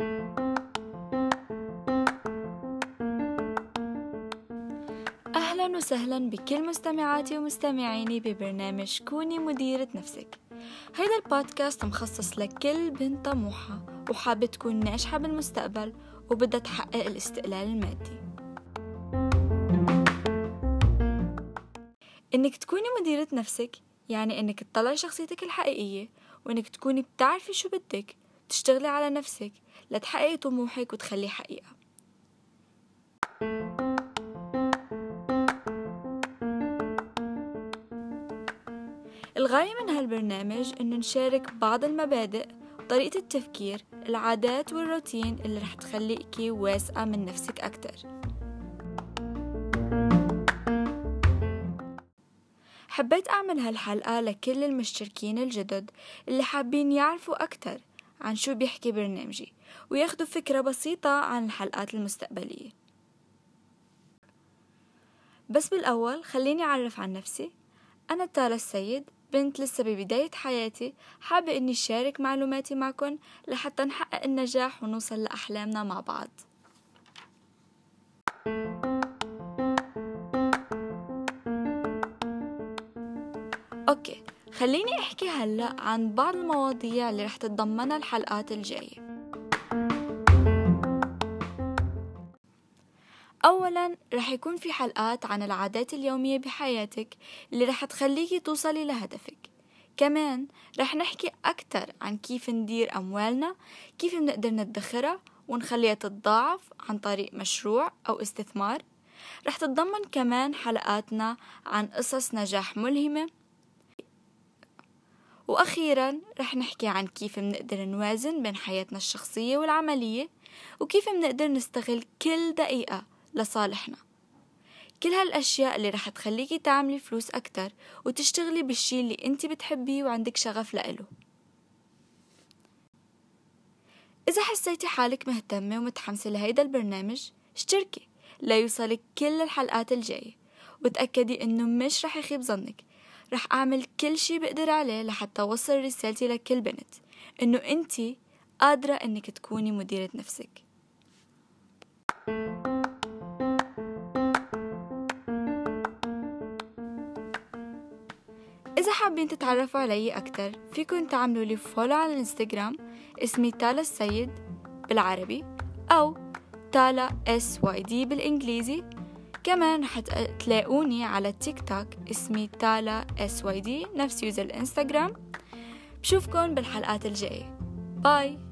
أهلا وسهلا بكل مستمعاتي ومستمعيني ببرنامج كوني مديرة نفسك. هيدا البودكاست مخصص لكل بنت طموحة وحابة تكون ناجحة بالمستقبل وبدها تحقق الاستقلال المادي. إنك تكوني مديرة نفسك يعني إنك تطلعي شخصيتك الحقيقية وإنك تكوني بتعرفي شو بدك تشتغلي على نفسك لتحققي طموحك وتخليه حقيقة. الغاية من هالبرنامج إنه نشارك بعض المبادئ طريقة التفكير العادات والروتين اللي رح تخليكي واثقة من نفسك أكتر. حبيت أعمل هالحلقة لكل المشتركين الجدد اللي حابين يعرفوا أكتر عن شو بيحكي برنامجي وياخدوا فكرة بسيطة عن الحلقات المستقبلية. بس بالأول خليني أعرف عن نفسي. أنا تالا السيد بنت لسه ببداية حياتي حابة إني شارك معلوماتي معكم لحتى نحقق النجاح ونوصل لأحلامنا مع بعض. أوكي خليني أحكي هلأ عن بعض المواضيع اللي رح تتضمنها الحلقات الجاية. أولا رح يكون في حلقات عن العادات اليومية بحياتك اللي رح تخليكي توصلي لهدفك. كمان رح نحكي أكتر عن كيف ندير أموالنا كيف بنقدر ندخرها ونخليها تتضاعف عن طريق مشروع أو استثمار. رح تتضمن كمان حلقاتنا عن قصص نجاح ملهمة وأخيرا رح نحكي عن كيف بنقدر نوازن بين حياتنا الشخصية والعملية وكيف بنقدر نستغل كل دقيقة لصالحنا. كل هالأشياء اللي رح تخليكي تعملي فلوس أكتر وتشتغلي بالشي اللي انت بتحبيه وعندك شغف لإله. إذا حسيتي حالك مهتمة ومتحمسة لهيدا البرنامج اشتركي ليوصلك كل الحلقات الجاية. وتأكدي إنه مش رح يخيب ظنك. رح أعمل كل شي بقدر عليه لحتى أوصل رسالتي لكل بنت. إنه أنتي قادرة إنك تكوني مديرة نفسك. إذا حابين تتعرفوا علي أكتر فيكن تعملوا لي فولو على الإنستغرام اسمي تالا السيد بالعربي أو تالا SYD بالإنجليزي. كمان رح تلاقوني على التيك توك اسمي تالا SYD نفس user الإنستغرام. بشوفكن بالحلقات الجاية. bye.